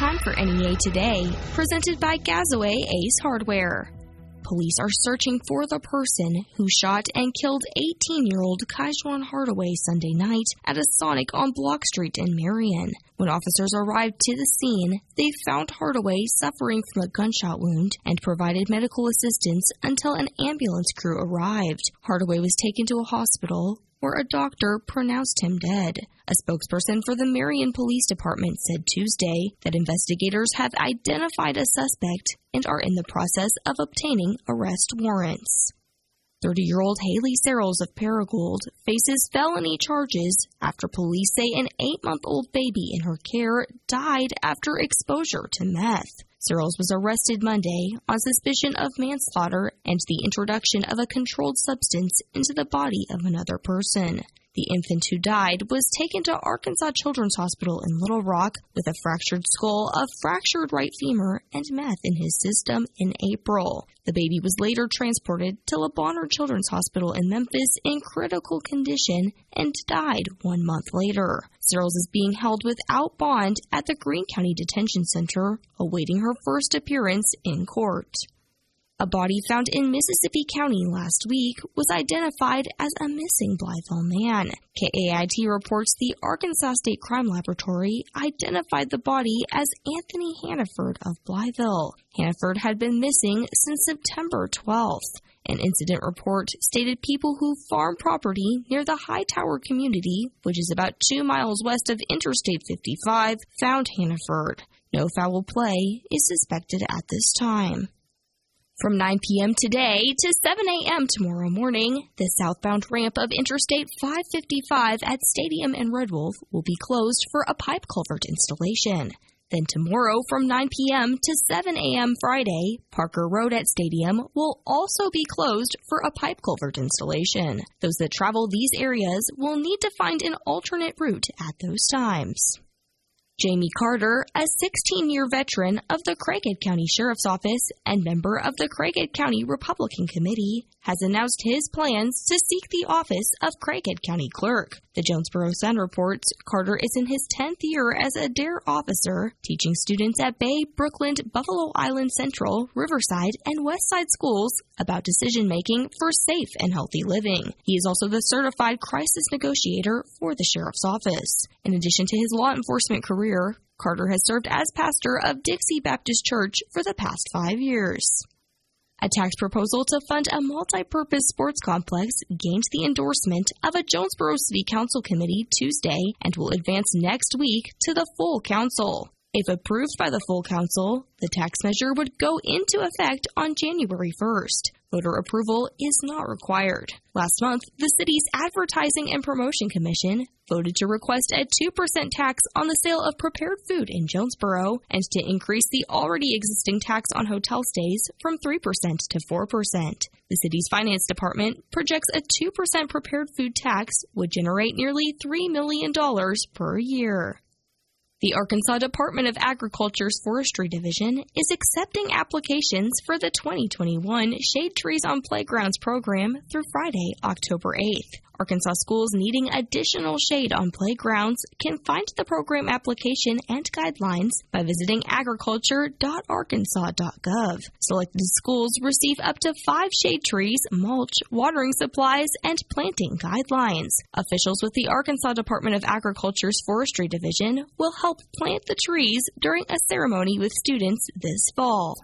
time for NEA Today, presented by Gazaway Ace Hardware. Police are searching for the person who shot and killed 18 year old Kaijuan Hardaway Sunday night at a Sonic on Block Street in Marion. When officers arrived to the scene, they found Hardaway suffering from a gunshot wound and provided medical assistance until an ambulance crew arrived. Hardaway was taken to a hospital where a doctor pronounced him dead. A spokesperson for the Marion Police Department said Tuesday that investigators have identified a suspect and are in the process of obtaining arrest warrants. 30 year old Haley Searles of Paragould faces felony charges after police say an eight month old baby in her care died after exposure to meth. Searles was arrested Monday on suspicion of manslaughter and the introduction of a controlled substance into the body of another person. The infant who died was taken to Arkansas Children's Hospital in Little Rock with a fractured skull, a fractured right femur, and meth in his system in April. The baby was later transported to Le Bonheur Children's Hospital in Memphis in critical condition and died one month later. Searles is being held without bond at the Greene County Detention Center, awaiting her first appearance in court. A body found in Mississippi County last week was identified as a missing Blytheville man. KAIT reports the Arkansas State Crime Laboratory identified the body as Anthony Hannaford of Blytheville. Hannaford had been missing since September 12th. An incident report stated people who farm property near the Hightower community, which is about two miles west of Interstate 55, found Hannaford. No foul play is suspected at this time. From 9 p.m. today to 7 a.m. tomorrow morning, the southbound ramp of Interstate 555 at Stadium and Red Wolf will be closed for a pipe culvert installation. Then tomorrow from 9 p.m. to 7 a.m. Friday, Parker Road at Stadium will also be closed for a pipe culvert installation. Those that travel these areas will need to find an alternate route at those times. Jamie Carter, a 16 year veteran of the Craighead County Sheriff's Office and member of the Craighead County Republican Committee, has announced his plans to seek the office of Craighead County Clerk. The Jonesboro Sun reports Carter is in his 10th year as a DARE officer, teaching students at Bay, Brookland, Buffalo Island Central, Riverside, and Westside schools about decision making for safe and healthy living. He is also the certified crisis negotiator for the Sheriff's Office. In addition to his law enforcement career, Carter has served as pastor of Dixie Baptist Church for the past five years. A tax proposal to fund a multi-purpose sports complex gained the endorsement of a Jonesboro City Council committee Tuesday and will advance next week to the full council. If approved by the full council, the tax measure would go into effect on January 1st. Voter approval is not required. Last month, the city's Advertising and Promotion Commission voted to request a 2% tax on the sale of prepared food in Jonesboro and to increase the already existing tax on hotel stays from 3% to 4%. The city's finance department projects a 2% prepared food tax would generate nearly $3 million per year. The Arkansas Department of Agriculture's Forestry Division is accepting applications for the 2021 Shade Trees on Playgrounds program through Friday, October 8th. Arkansas schools needing additional shade on playgrounds can find the program application and guidelines by visiting agriculture.arkansas.gov. Selected schools receive up to five shade trees, mulch, watering supplies, and planting guidelines. Officials with the Arkansas Department of Agriculture's Forestry Division will help plant the trees during a ceremony with students this fall.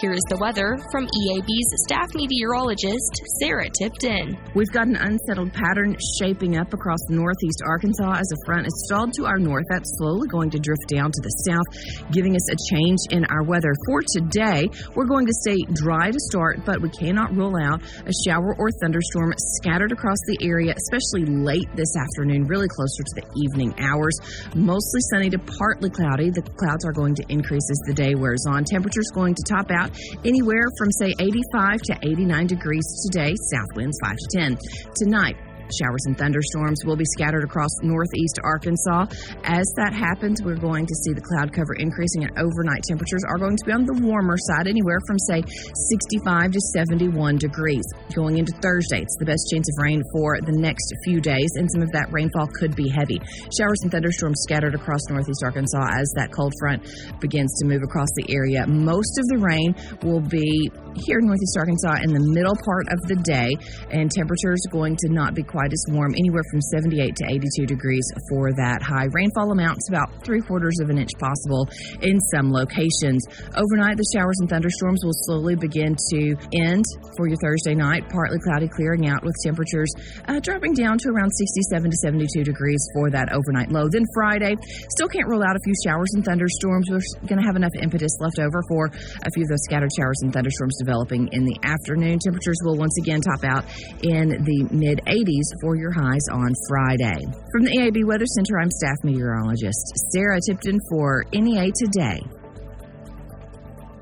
Here is the weather from EAB's staff meteorologist, Sarah Tipton. We've got an unsettled pattern shaping up across northeast Arkansas as a front is stalled to our north. That's slowly going to drift down to the south, giving us a change in our weather. For today, we're going to stay dry to start, but we cannot rule out a shower or thunderstorm scattered across the area, especially late this afternoon, really closer to the evening hours. Mostly sunny to partly cloudy. The clouds are going to increase as the day wears on. Temperatures going to top out anywhere from, say, 85 to 89 degrees today, south winds 5 to 10. Tonight, Showers and thunderstorms will be scattered across northeast Arkansas. As that happens, we're going to see the cloud cover increasing and overnight temperatures are going to be on the warmer side, anywhere from, say, 65 to 71 degrees. Going into Thursday, it's the best chance of rain for the next few days, and some of that rainfall could be heavy. Showers and thunderstorms scattered across northeast Arkansas as that cold front begins to move across the area. Most of the rain will be here in northeast Arkansas in the middle part of the day, and temperatures are going to not be quite as warm, anywhere from 78 to 82 degrees for that high. Rainfall amounts about three quarters of an inch possible in some locations. Overnight, the showers and thunderstorms will slowly begin to end for your Thursday night, partly cloudy, clearing out with temperatures uh, dropping down to around 67 to 72 degrees for that overnight low. Then Friday, still can't rule out a few showers and thunderstorms. We're going to have enough impetus left over for a few of those scattered showers and thunderstorms developing in the afternoon. Temperatures will once again top out in the mid 80s for your highs on Friday. From the EAB Weather Center, I'm staff meteorologist Sarah Tipton for NEA Today.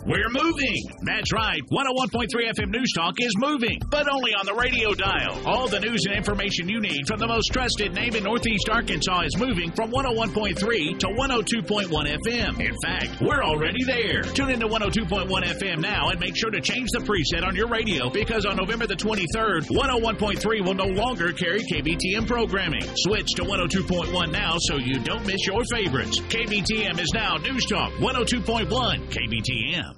We're moving. That's right. 101.3 FM News Talk is moving, but only on the radio dial. All the news and information you need from the most trusted name in Northeast Arkansas is moving from 101.3 to 102.1 FM. In fact, we're already there. Tune into 102.1 FM now and make sure to change the preset on your radio because on November the 23rd, 101.3 will no longer carry KBTM programming. Switch to 102.1 now so you don't miss your favorites. KBTM is now News Talk 102.1 KBTM.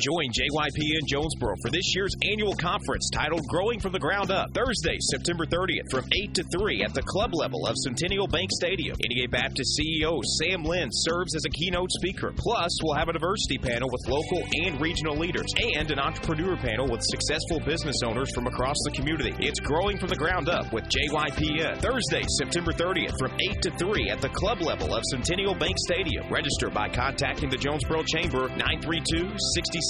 Join JYP in Jonesboro for this year's annual conference titled Growing from the Ground Up, Thursday, September 30th from 8 to 3 at the club level of Centennial Bank Stadium. NEA Baptist CEO Sam Lynn serves as a keynote speaker. Plus, we'll have a diversity panel with local and regional leaders and an entrepreneur panel with successful business owners from across the community. It's Growing from the Ground Up with JYPN, Thursday, September 30th from 8 to 3 at the club level of Centennial Bank Stadium. Register by contacting the Jonesboro Chamber 932 66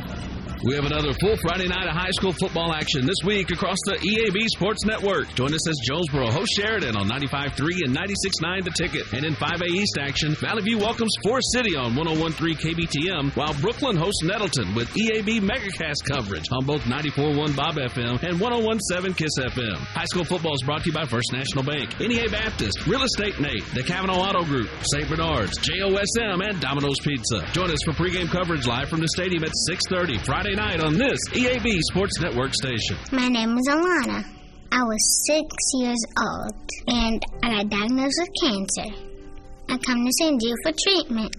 We have another full Friday night of high school football action this week across the EAB Sports Network. Join us as Jonesboro hosts Sheridan on 95.3 and 96.9 The Ticket. And in 5A East action, Valley View welcomes Forest City on 101.3 KBTM, while Brookland hosts Nettleton with EAB Megacast coverage on both 94.1 Bob FM and 101.7 Kiss FM. High school football is brought to you by First National Bank, NEA Baptist, Real Estate Nate, the Cavenaugh Auto Group, St. Bernard's, JOSM, and Domino's Pizza. Join us for pregame coverage live from the stadium at 6.30 Friday Friday night on this EAB Sports Network station. My name is Alana. I was six years old and I got diagnosed with cancer. I come to St. Jude for treatment.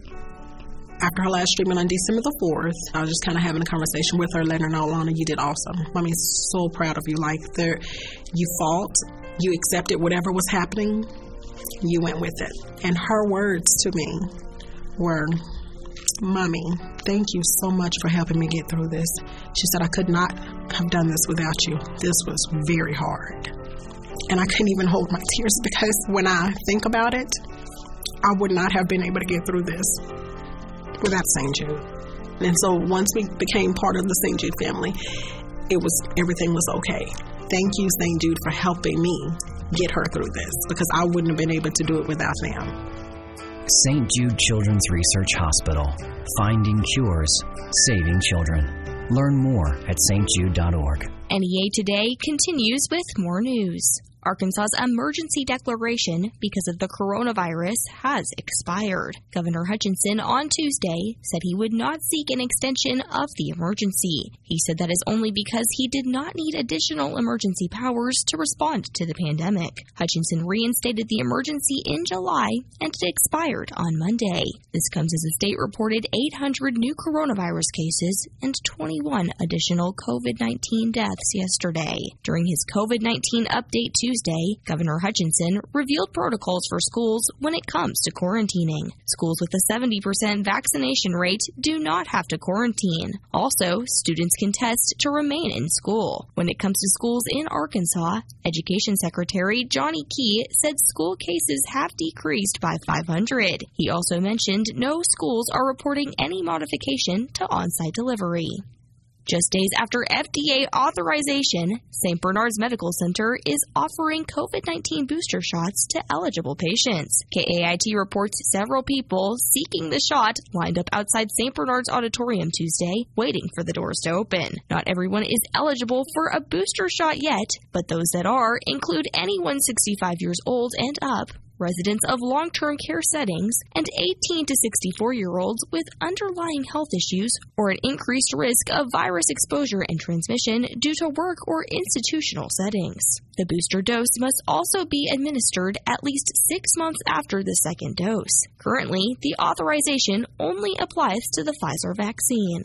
After her last treatment on December the 4th, I was just kind of having a conversation with her, letting her know, Alana, you did awesome. I mean, so proud of you. Like, there, you fought, you accepted whatever was happening, you went with it. And her words to me were, Mommy, thank you so much for helping me get through this. She said, I could not have done this without you. This was very hard. And I couldn't even hold my tears because when I think about it, I would not have been able to get through this without St. Jude. And so once we became part of the St. Jude family, it was everything was okay. Thank you, St. Jude, for helping me get her through this because I wouldn't have been able to do it without them. St. Jude Children's Research Hospital. Finding cures, saving children. Learn more at stjude.org. NEA Today continues with more news. Arkansas's emergency declaration because of the coronavirus has expired. Governor Hutchinson on Tuesday said he would not seek an extension of the emergency. He said that is only because he did not need additional emergency powers to respond to the pandemic. Hutchinson reinstated the emergency in July and it expired on Monday. This comes as the state reported 800 new coronavirus cases and 21 additional COVID 19 deaths yesterday. During his COVID 19 update Tuesday, Tuesday, Governor Hutchinson revealed protocols for schools when it comes to quarantining. Schools with a 70% vaccination rate do not have to quarantine. Also, students can test to remain in school. When it comes to schools in Arkansas, Education Secretary Johnny Key said school cases have decreased by 500. He also mentioned no schools are reporting any modification to on site delivery. Just days after FDA authorization, St. Bernard's Medical Center is offering COVID 19 booster shots to eligible patients. KAIT reports several people seeking the shot lined up outside St. Bernard's Auditorium Tuesday, waiting for the doors to open. Not everyone is eligible for a booster shot yet, but those that are include anyone 65 years old and up residents of long term care settings, and 18 to 64 year olds with underlying health issues or an increased risk of virus exposure and transmission due to work or institutional settings. The booster dose must also be administered at least six months after the second dose. Currently, the authorization only applies to the Pfizer vaccine.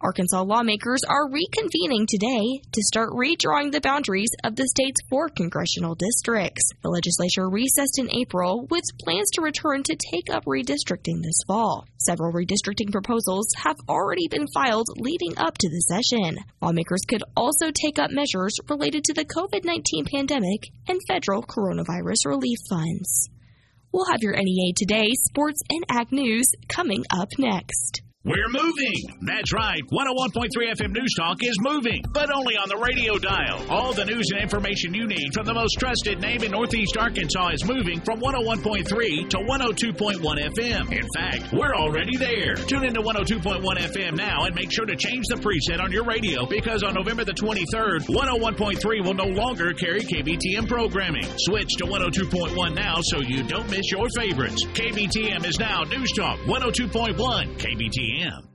Arkansas lawmakers are reconvening today to start redrawing the boundaries of the state's four congressional districts. The legislature recessed in April with plans to return to take up redistricting this fall. Several redistricting proposals have already been filed leading up to the session. Lawmakers could also take up measures related to the COVID 19 pandemic and federal coronavirus relief funds. We'll have your NEA Today, sports, and ag news coming up next. We're moving. That's right. 101.3 FM News Talk is moving, but only on the radio dial. All the news and information you need from the most trusted name in Northeast Arkansas is moving from 101.3 to 102.1 FM. In fact, we're already there. Tune into 102.1 FM now and make sure to change the preset on your radio because on November the 23rd, 101.3 will no longer carry KBTM programming. Switch to 102.1 now so you don't miss your favorites. KBTM is now News Talk 102.1 KBTM a.m.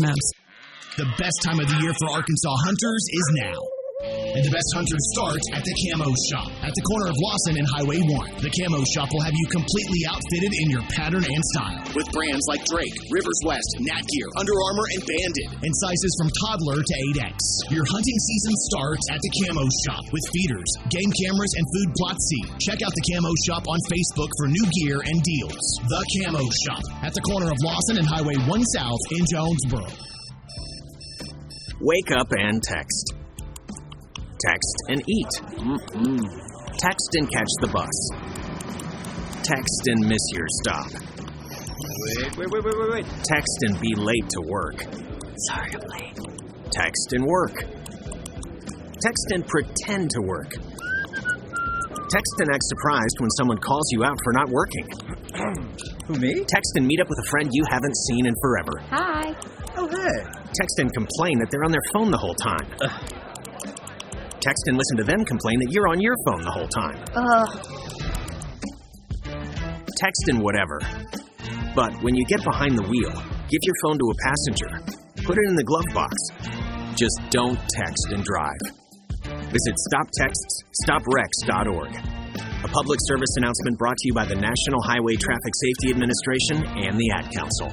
most. The best time of the year for Arkansas hunters is now. And the best hunters start at the Camo Shop at the corner of Lawson and Highway 1. The Camo Shop will have you completely outfitted in your pattern and style with brands like Drake, Rivers West, Nat Gear, Under Armour, and Bandit, and sizes from toddler to 8X. Your hunting season starts at the Camo Shop with feeders, game cameras, and food plot C. Check out the Camo Shop on Facebook for new gear and deals. The Camo Shop at the corner of Lawson and Highway 1 South in Jonesboro. Wake up and text. Text and eat. Mm-mm. Text and catch the bus. Text and miss your stop. Wait, wait, wait, wait, wait, wait. Text and be late to work. Sorry, I'm late. Text and work. Text and pretend to work. Text and act surprised when someone calls you out for not working. Who, me? Text and meet up with a friend you haven't seen in forever. Hi. Oh, hey. Text and complain that they're on their phone the whole time. Text and listen to them complain that you're on your phone the whole time. Ugh. Text and whatever. But when you get behind the wheel, give your phone to a passenger. Put it in the glove box. Just don't text and drive. Visit StopTextsStopWrecks.org. A public service announcement brought to you by the National Highway Traffic Safety Administration and the Ad Council.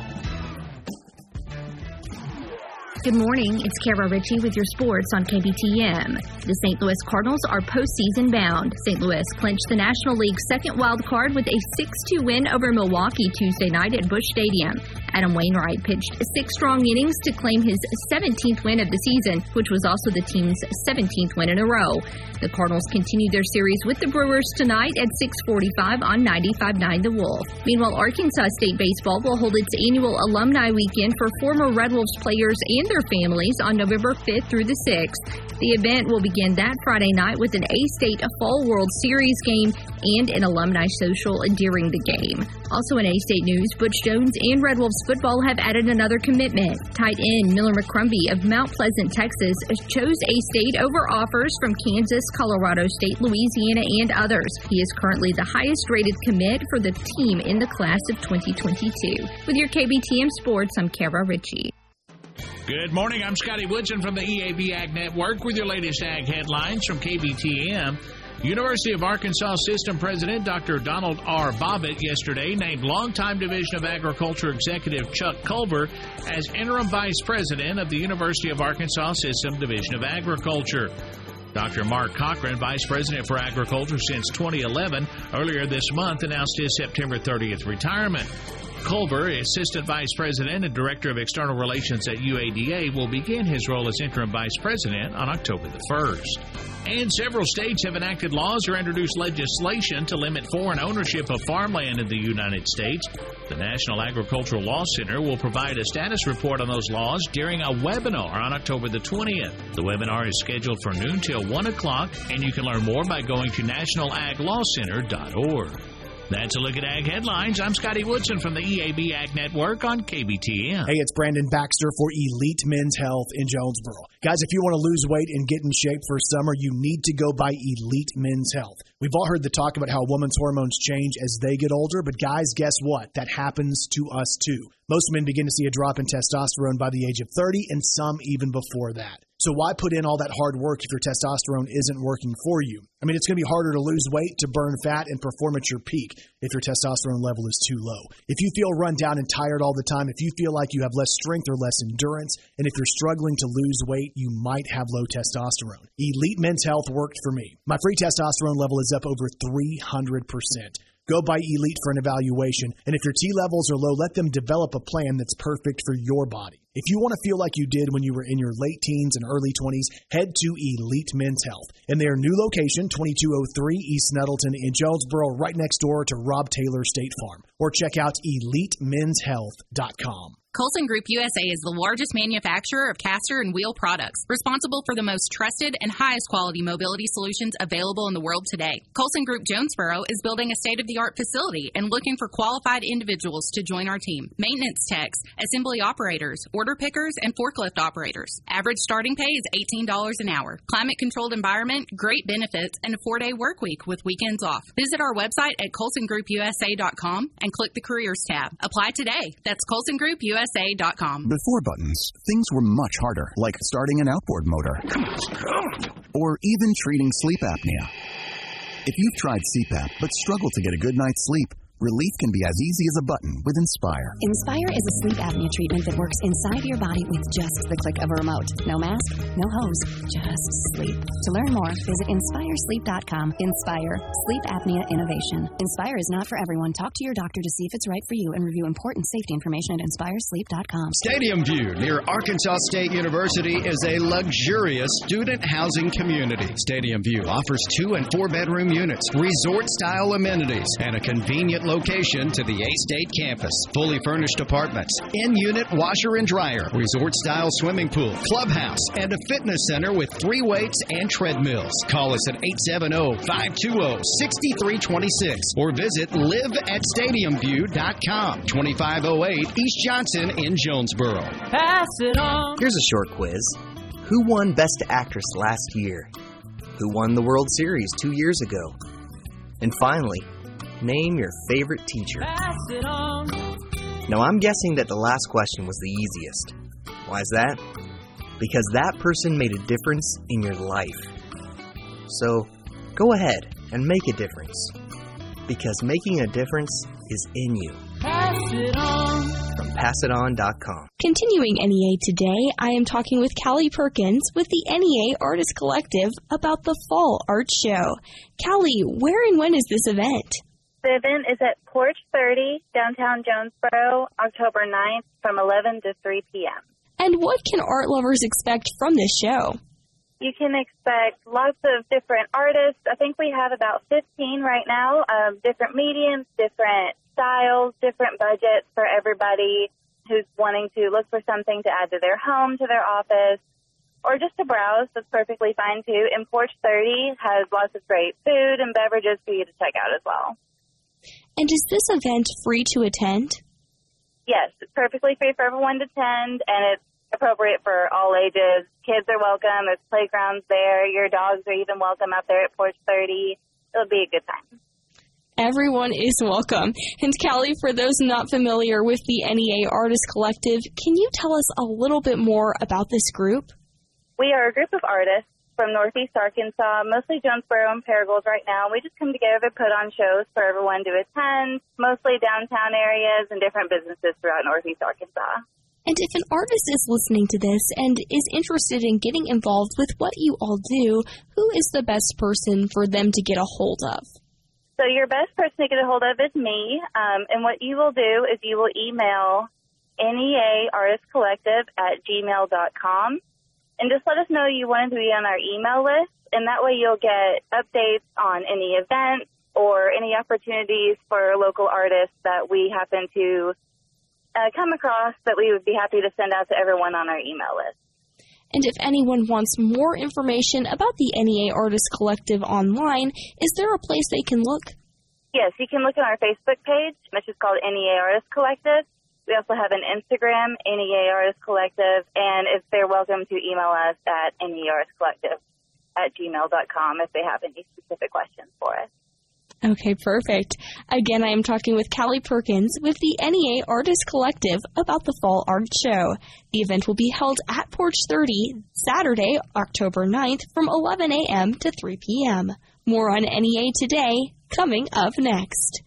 Good morning. It's Kara Ritchie with your sports on KBTM. The St. Louis Cardinals are postseason bound. St. Louis clinched the National League's second wild card with a 6 2 win over Milwaukee Tuesday night at Busch Stadium. Adam Wainwright pitched six strong innings to claim his 17th win of the season, which was also the team's 17th win in a row. The Cardinals continue their series with the Brewers tonight at 6:45 on 95.9 The Wolf. Meanwhile, Arkansas State baseball will hold its annual alumni weekend for former Red Wolves players and their families on November 5th through the 6th. The event will begin that Friday night with an A-State Fall World Series game and an alumni social during the game. Also in A-State news, Butch Jones and Red Wolves football have added another commitment. Tight end Miller McCrumbie of Mount Pleasant, Texas, chose A-State over offers from Kansas, Colorado State, Louisiana, and others. He is currently the highest rated commit for the team in the class of 2022. With your KBTM Sports, I'm Kara Ritchie. Good morning. I'm Scotty Woodson from the EAB Ag Network with your latest ag headlines from KBTM. University of Arkansas System President Dr. Donald R. Bobbitt yesterday named longtime Division of Agriculture Executive Chuck Culver as interim vice president of the University of Arkansas System Division of Agriculture. Dr. Mark Cochran, Vice President for Agriculture since 2011, earlier this month announced his September 30th retirement. Culver, Assistant Vice President and Director of External Relations at UADA, will begin his role as Interim Vice President on October the 1st. And several states have enacted laws or introduced legislation to limit foreign ownership of farmland in the United States. The National Agricultural Law Center will provide a status report on those laws during a webinar on October the 20th. The webinar is scheduled for noon till 1 o'clock, and you can learn more by going to nationalaglawcenter.org. That's a look at Ag Headlines. I'm Scotty Woodson from the EAB Ag Network on KBTM. Hey, it's Brandon Baxter for Elite Men's Health in Jonesboro. Guys, if you want to lose weight and get in shape for summer, you need to go by Elite Men's Health. We've all heard the talk about how women's hormones change as they get older, but guys, guess what? That happens to us too. Most men begin to see a drop in testosterone by the age of 30, and some even before that. So why put in all that hard work if your testosterone isn't working for you? I mean, it's going to be harder to lose weight, to burn fat, and perform at your peak if your testosterone level is too low. If you feel run down and tired all the time, if you feel like you have less strength or less endurance, and if you're struggling to lose weight, you might have low testosterone. Elite Men's Health worked for me. My free testosterone level is up over 300%. Go by Elite for an evaluation, and if your T levels are low, let them develop a plan that's perfect for your body. If you want to feel like you did when you were in your late teens and early 20s, head to Elite Men's Health. In their new location, 2203 East Nettleton in Jonesboro, right next door to Rob Taylor State Farm. Or check out EliteMen'sHealth.com. Colson Group USA is the largest manufacturer of caster and wheel products, responsible for the most trusted and highest quality mobility solutions available in the world today. Colson Group Jonesboro is building a state of the art facility and looking for qualified individuals to join our team. Maintenance techs, assembly operators, order pickers, and forklift operators. Average starting pay is $18 an hour. Climate controlled environment, great benefits, and a four day work week with weekends off. Visit our website at colsongroupusa.com and click the careers tab. Apply today. That's Colson Group USA. Before buttons, things were much harder, like starting an outboard motor. Or even treating sleep apnea. If you've tried CPAP but struggle to get a good night's sleep, Relief can be as easy as a button with Inspire. Inspire is a sleep apnea treatment that works inside your body with just the click of a remote. No mask, no hose, just sleep. To learn more, visit inspiresleep.com. Inspire, sleep apnea innovation. Inspire is not for everyone. Talk to your doctor to see if it's right for you and review important safety information at inspiresleep.com. Stadium View near Arkansas State University is a luxurious student housing community. Stadium View offers two and four bedroom units, resort style amenities, and a convenient location to the A State campus. Fully furnished apartments, in unit washer and dryer, resort style swimming pool, clubhouse, and a fitness center with three weights and treadmills. Call us at 870 520 6326 or visit liveatstadiumview.com. 2508 East Johnson in Jonesboro. Pass it on. Here's a short quiz Who won Best Actress last year? Who won the World Series two years ago? And finally, Name your favorite teacher. Now, I'm guessing that the last question was the easiest. Why is that? Because that person made a difference in your life. So, go ahead and make a difference. Because making a difference is in you. Pass it on. From PassItOn.com. Continuing NEA today, I am talking with Callie Perkins with the NEA Artist Collective about the Fall Art Show. Callie, where and when is this event? The event is at Porch 30, downtown Jonesboro, October 9th from 11 to 3 p.m. And what can art lovers expect from this show? You can expect lots of different artists. I think we have about 15 right now, um, different mediums, different styles, different budgets for everybody who's wanting to look for something to add to their home, to their office, or just to browse. That's perfectly fine too. And Porch 30 has lots of great food and beverages for you to check out as well. And is this event free to attend? Yes, it's perfectly free for everyone to attend, and it's appropriate for all ages. Kids are welcome. There's playgrounds there. Your dogs are even welcome out there at Porch 30. It'll be a good time. Everyone is welcome. And Callie, for those not familiar with the NEA Artist Collective, can you tell us a little bit more about this group? We are a group of artists from Northeast Arkansas, mostly Jonesboro and Paragould right now. We just come together to put on shows for everyone to attend, mostly downtown areas and different businesses throughout Northeast Arkansas. And if an artist is listening to this and is interested in getting involved with what you all do, who is the best person for them to get a hold of? So your best person to get a hold of is me. Um, and what you will do is you will email NEA Artist Collective at gmail.com and just let us know you wanted to be on our email list. And that way you'll get updates on any events or any opportunities for local artists that we happen to uh, come across that we would be happy to send out to everyone on our email list. And if anyone wants more information about the NEA Artist Collective online, is there a place they can look? Yes, you can look at our Facebook page, which is called NEA Artist Collective. We also have an Instagram, NEA Artist Collective, and if they're welcome to email us at Collective at gmail.com if they have any specific questions for us. Okay, perfect. Again, I am talking with Callie Perkins with the NEA Artist Collective about the Fall Art Show. The event will be held at Porch 30 Saturday, October 9th from 11 a.m. to 3 p.m. More on NEA today, coming up next.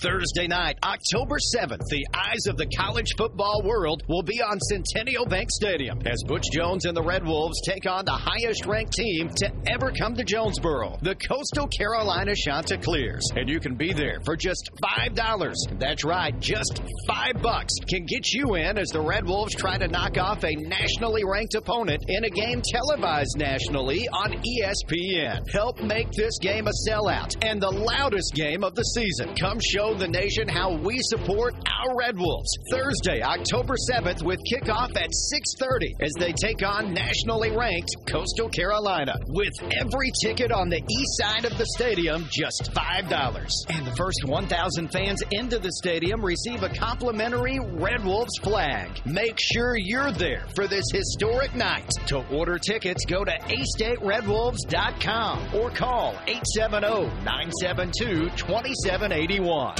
Thursday night, October 7th, the eyes of the college football world will be on Centennial Bank Stadium as Butch Jones and the Red Wolves take on the highest ranked team to ever come to Jonesboro, the Coastal Carolina Chanticleers. And you can be there for just $5. That's right, just 5 bucks can get you in as the Red Wolves try to knock off a nationally ranked opponent in a game televised nationally on ESPN. Help make this game a sellout and the loudest game of the season. Come show the nation how we support our Red Wolves. Thursday, October 7th with kickoff at 6:30 as they take on nationally ranked Coastal Carolina. With every ticket on the east side of the stadium just $5. And the first 1,000 fans into the stadium receive a complimentary Red Wolves flag. Make sure you're there for this historic night. To order tickets, go to astateredwolves.com or call 870-972-2781.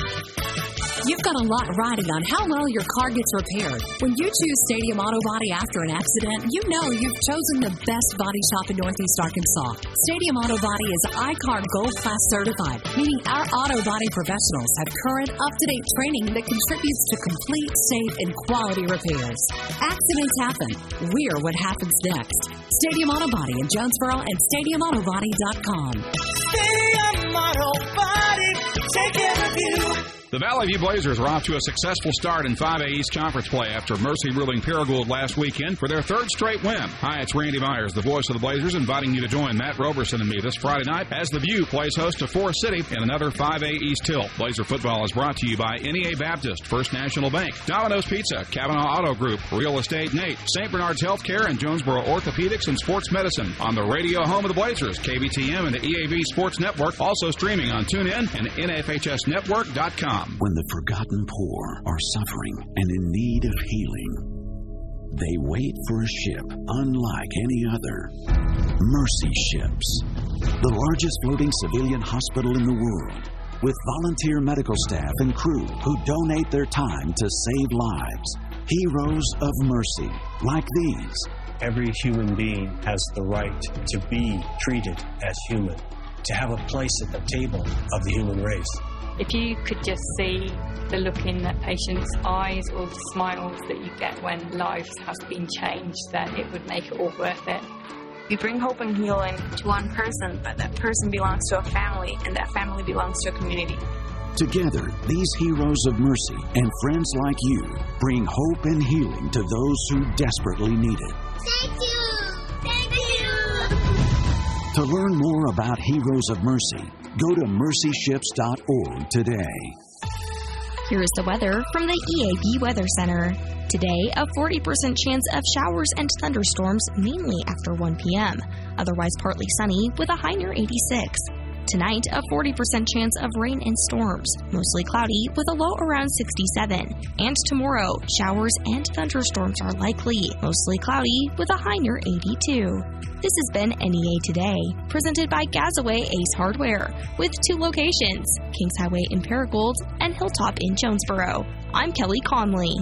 You've got a lot riding on how well your car gets repaired. When you choose Stadium Auto Body after an accident, you know you've chosen the best body shop in Northeast Arkansas. Stadium Auto Body is I-CAR Gold Class certified, meaning our auto body professionals have current, up-to-date training that contributes to complete, safe, and quality repairs. Accidents happen. We're what happens next. Stadium Auto Body in Jonesboro and StadiumAutoBody.com. Stadium Auto Body, take care of you. The Valley View Blazers are off to a successful start in 5A East Conference play after Mercy ruling Paragould last weekend for their third straight win. Hi, it's Randy Myers, the voice of the Blazers, inviting you to join Matt Roberson and me this Friday night as the View plays host to Forest City in another 5A East tilt. Blazer football is brought to you by NEA Baptist, First National Bank, Domino's Pizza, Cavenaugh Auto Group, Real Estate Nate, St. Bernard's Healthcare, and Jonesboro Orthopedics and Sports Medicine on the radio home of the Blazers, KBTM and the EAB Sports Network, also streaming on TuneIn and NFHSNetwork.com. When the forgotten poor are suffering and in need of healing, they wait for a ship unlike any other. Mercy Ships, the largest floating civilian hospital in the world, with volunteer medical staff and crew who donate their time to save lives. Heroes of mercy, like these. Every human being has the right to be treated as human, to have a place at the table of the human race. If you could just see the look in that patient's eyes or the smiles that you get when lives have been changed, then it would make it all worth it. We bring hope and healing to one person, but that person belongs to a family, and that family belongs to a community. Together, these heroes of mercy and friends like you bring hope and healing to those who desperately need it. Thank you! To learn more about Heroes of Mercy, go to mercyships.org today. Here is the weather from the EAB Weather Center. Today, a 40% chance of showers and thunderstorms mainly after 1 p.m. Otherwise, partly sunny with a high near 86. Tonight, a 40% chance of rain and storms, mostly cloudy with a low around 67. And tomorrow, showers and thunderstorms are likely, mostly cloudy with a high near 82. This has been NEA Today, presented by Gazaway Ace Hardware, with two locations Kings Highway in Paragould and Hilltop in Jonesboro. I'm Kelly Conley.